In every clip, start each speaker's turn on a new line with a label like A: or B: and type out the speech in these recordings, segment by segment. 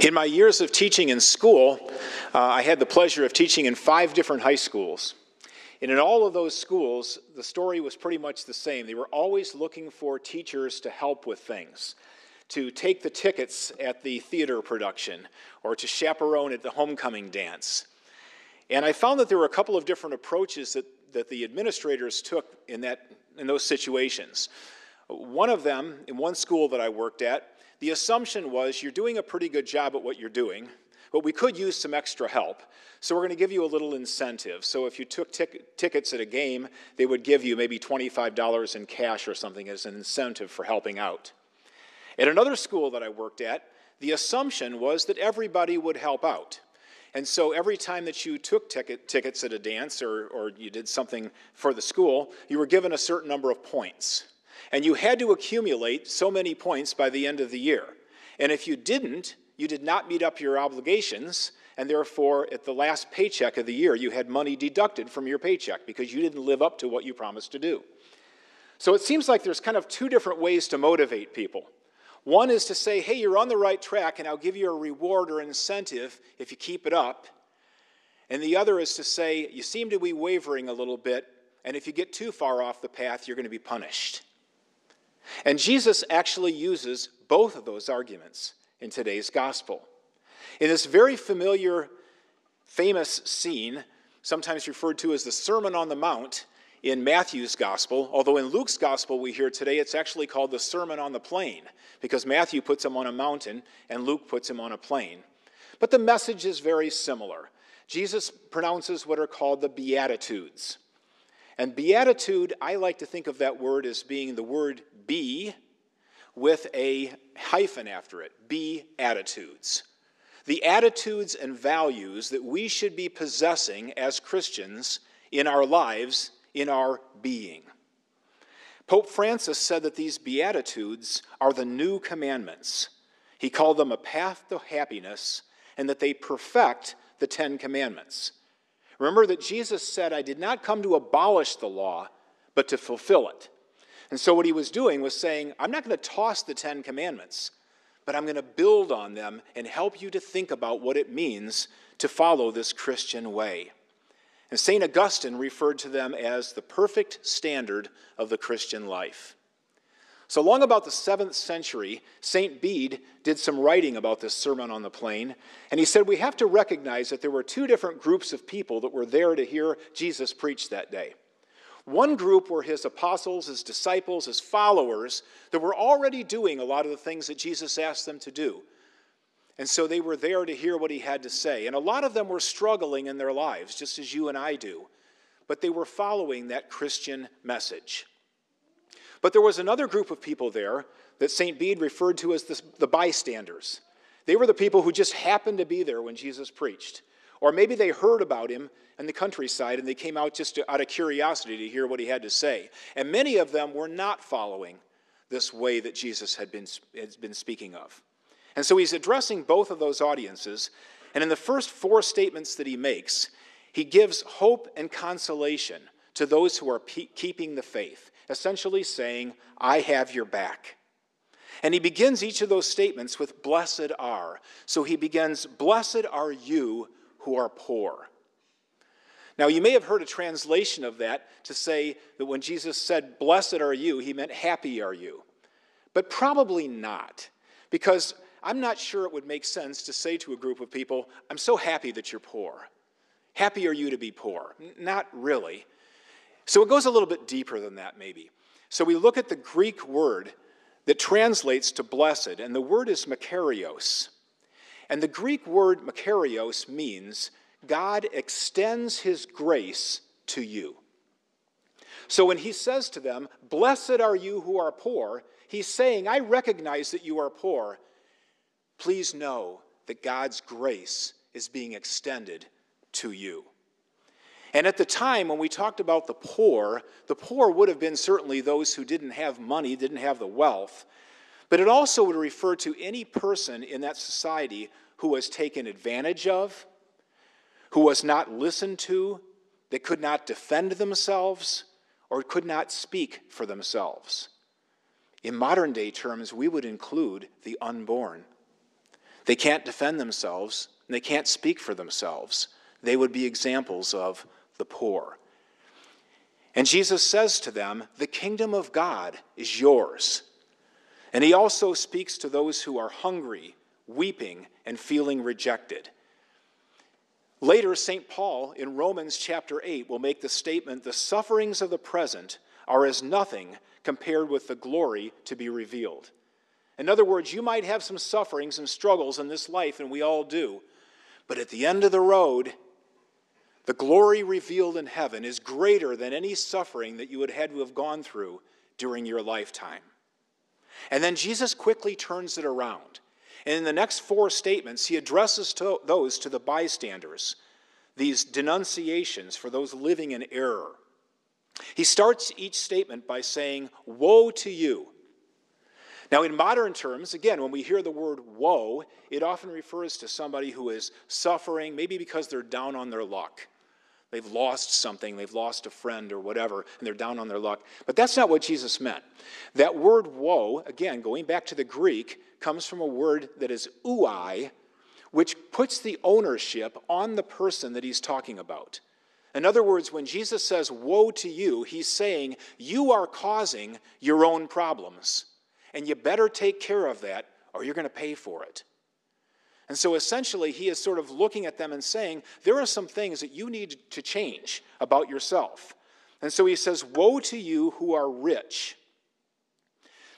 A: In my years of teaching in school, uh, I had the pleasure of teaching in five different high schools. And in all of those schools, the story was pretty much the same. They were always looking for teachers to help with things, to take the tickets at the theater production, or to chaperone at the homecoming dance. And I found that there were a couple of different approaches that, that the administrators took in, that, in those situations. One of them, in one school that I worked at, the assumption was you're doing a pretty good job at what you're doing, but we could use some extra help. So we're going to give you a little incentive. So if you took tic- tickets at a game, they would give you maybe $25 in cash or something as an incentive for helping out. At another school that I worked at, the assumption was that everybody would help out. And so every time that you took ticket, tickets at a dance or, or you did something for the school, you were given a certain number of points. And you had to accumulate so many points by the end of the year. And if you didn't, you did not meet up your obligations, and therefore, at the last paycheck of the year, you had money deducted from your paycheck because you didn't live up to what you promised to do. So it seems like there's kind of two different ways to motivate people. One is to say, hey, you're on the right track, and I'll give you a reward or incentive if you keep it up. And the other is to say, you seem to be wavering a little bit, and if you get too far off the path, you're going to be punished. And Jesus actually uses both of those arguments in today's gospel. In this very familiar, famous scene, sometimes referred to as the Sermon on the Mount in Matthew's gospel, although in Luke's gospel we hear today it's actually called the Sermon on the Plain, because Matthew puts him on a mountain and Luke puts him on a plain. But the message is very similar. Jesus pronounces what are called the Beatitudes. And beatitude, I like to think of that word as being the word be with a hyphen after it be attitudes. The attitudes and values that we should be possessing as Christians in our lives, in our being. Pope Francis said that these Beatitudes are the new commandments. He called them a path to happiness and that they perfect the Ten Commandments. Remember that Jesus said, I did not come to abolish the law, but to fulfill it. And so what he was doing was saying, I'm not going to toss the Ten Commandments, but I'm going to build on them and help you to think about what it means to follow this Christian way. And St. Augustine referred to them as the perfect standard of the Christian life. So, long about the seventh century, St. Bede did some writing about this Sermon on the Plain, and he said we have to recognize that there were two different groups of people that were there to hear Jesus preach that day. One group were his apostles, his disciples, his followers that were already doing a lot of the things that Jesus asked them to do. And so they were there to hear what he had to say. And a lot of them were struggling in their lives, just as you and I do. But they were following that Christian message. But there was another group of people there that St. Bede referred to as the, the, bystanders. They were the people who just happened to be there when Jesus preached. Or maybe they heard about him in the countryside and they came out just to, out of curiosity to hear what he had to say. And many of them were not following this way that Jesus had been, had been speaking of. And so he's addressing both of those audiences. And in the first four statements that he makes, he gives hope and consolation to those who are pe- keeping the faith essentially saying, I have your back. And he begins each of those statements with, Blessed are. So he begins, Blessed are you who are poor. Now, you may have heard a translation of that to say that when Jesus said, Blessed are you, he meant, Happy are you. But probably not, because I'm not sure it would make sense to say to a group of people, I'm so happy that you're poor. Happy are you to be poor? Not really. So it goes a little bit deeper than that, maybe. So we look at the Greek word that translates to blessed, and the word is makarios. And the Greek word makarios means God extends his grace to you. So when he says to them, Blessed are you who are poor, he's saying, I recognize that you are poor. Please know that God's grace is being extended to you. And at the time, when we talked about the poor, the poor would have been certainly those who didn't have money, didn't have the wealth, but it also would refer to any person in that society who was taken advantage of, who was not listened to, that could not defend themselves, or could not speak for themselves. In modern day terms, we would include the unborn. They can't defend themselves, and they can't speak for themselves. They would be examples of the poor. And Jesus says to them, The kingdom of God is yours. And he also speaks to those who are hungry, weeping, and feeling rejected. Later, St. Paul in Romans chapter 8 will make the statement the sufferings of the present are as nothing compared with the glory to be revealed. In other words, you might have some sufferings and struggles in this life, and we all do, but at the end of the road, the glory revealed in heaven is greater than any suffering that you would had to have gone through during your lifetime. And then Jesus quickly turns it around. And in the next four statements, he addresses to those to the bystanders, these denunciations for those living in error. He starts each statement by saying, Woe to you. Now, in modern terms, again, when we hear the word woe, it often refers to somebody who is suffering, maybe because they're down on their luck. They've lost something, they've lost a friend or whatever, and they're down on their luck. But that's not what Jesus meant. That word woe, again, going back to the Greek, comes from a word that is ouai, which puts the ownership on the person that he's talking about. In other words, when Jesus says, Woe to you, he's saying, You are causing your own problems. And you better take care of that, or you're going to pay for it. And so essentially, he is sort of looking at them and saying, There are some things that you need to change about yourself. And so he says, Woe to you who are rich.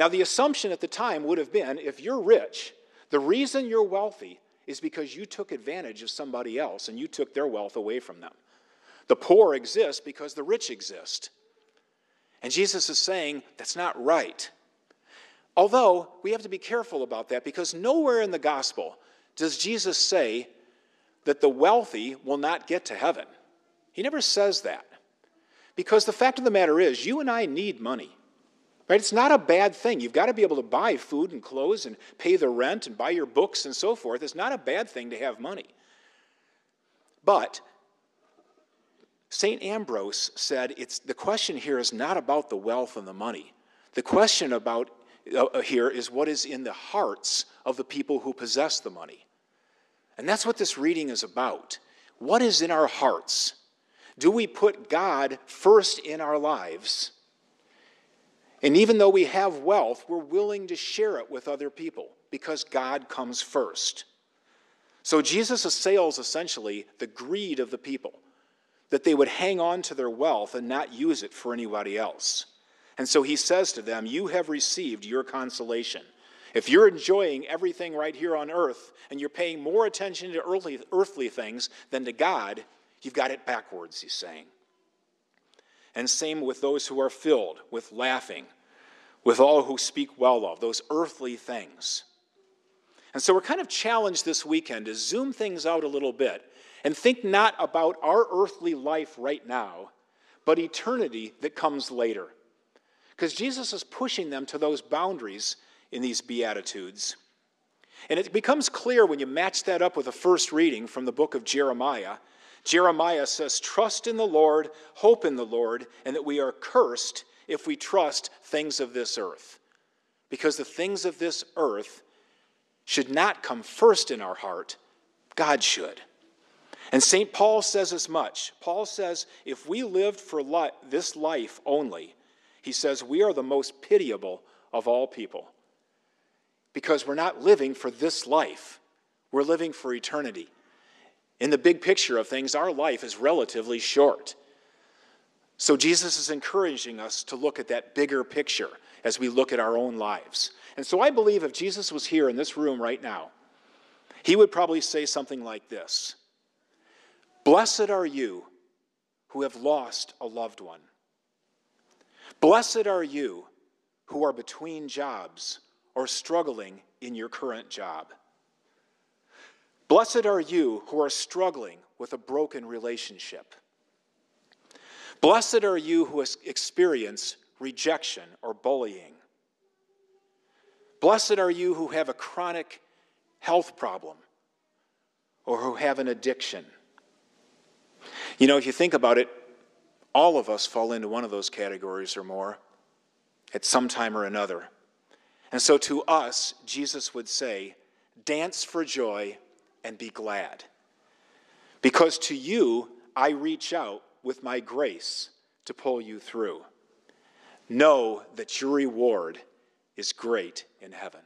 A: Now, the assumption at the time would have been if you're rich, the reason you're wealthy is because you took advantage of somebody else and you took their wealth away from them. The poor exist because the rich exist. And Jesus is saying that's not right. Although we have to be careful about that because nowhere in the gospel does Jesus say that the wealthy will not get to heaven. He never says that. Because the fact of the matter is, you and I need money. Right? It's not a bad thing. You've got to be able to buy food and clothes and pay the rent and buy your books and so forth. It's not a bad thing to have money. But St. Ambrose said it's, the question here is not about the wealth and the money. The question about uh, here is what is in the hearts of the people who possess the money. And that's what this reading is about. What is in our hearts? Do we put God first in our lives? And even though we have wealth, we're willing to share it with other people because God comes first. So Jesus assails essentially the greed of the people, that they would hang on to their wealth and not use it for anybody else. And so he says to them, You have received your consolation. If you're enjoying everything right here on earth and you're paying more attention to earthly, earthly things than to God, you've got it backwards, he's saying. And same with those who are filled with laughing, with all who speak well of, those earthly things. And so we're kind of challenged this weekend to zoom things out a little bit and think not about our earthly life right now, but eternity that comes later. Because Jesus is pushing them to those boundaries in these Beatitudes. And it becomes clear when you match that up with the first reading from the book of Jeremiah. Jeremiah says, Trust in the Lord, hope in the Lord, and that we are cursed if we trust things of this earth. Because the things of this earth should not come first in our heart, God should. And St. Paul says as much. Paul says, if we lived for li- this life only, he says, we are the most pitiable of all people because we're not living for this life, we're living for eternity. In the big picture of things, our life is relatively short. So Jesus is encouraging us to look at that bigger picture as we look at our own lives. And so I believe if Jesus was here in this room right now, he would probably say something like this Blessed are you who have lost a loved one. Blessed are you who are between jobs or struggling in your current job. Blessed are you who are struggling with a broken relationship. Blessed are you who experience rejection or bullying. Blessed are you who have a chronic health problem or who have an addiction. You know, if you think about it, all of us fall into one of those categories or more at some time or another. And so to us, Jesus would say, dance for joy, and be glad. Because to you I reach out with my grace to pull you through. Know that your reward is great in heaven.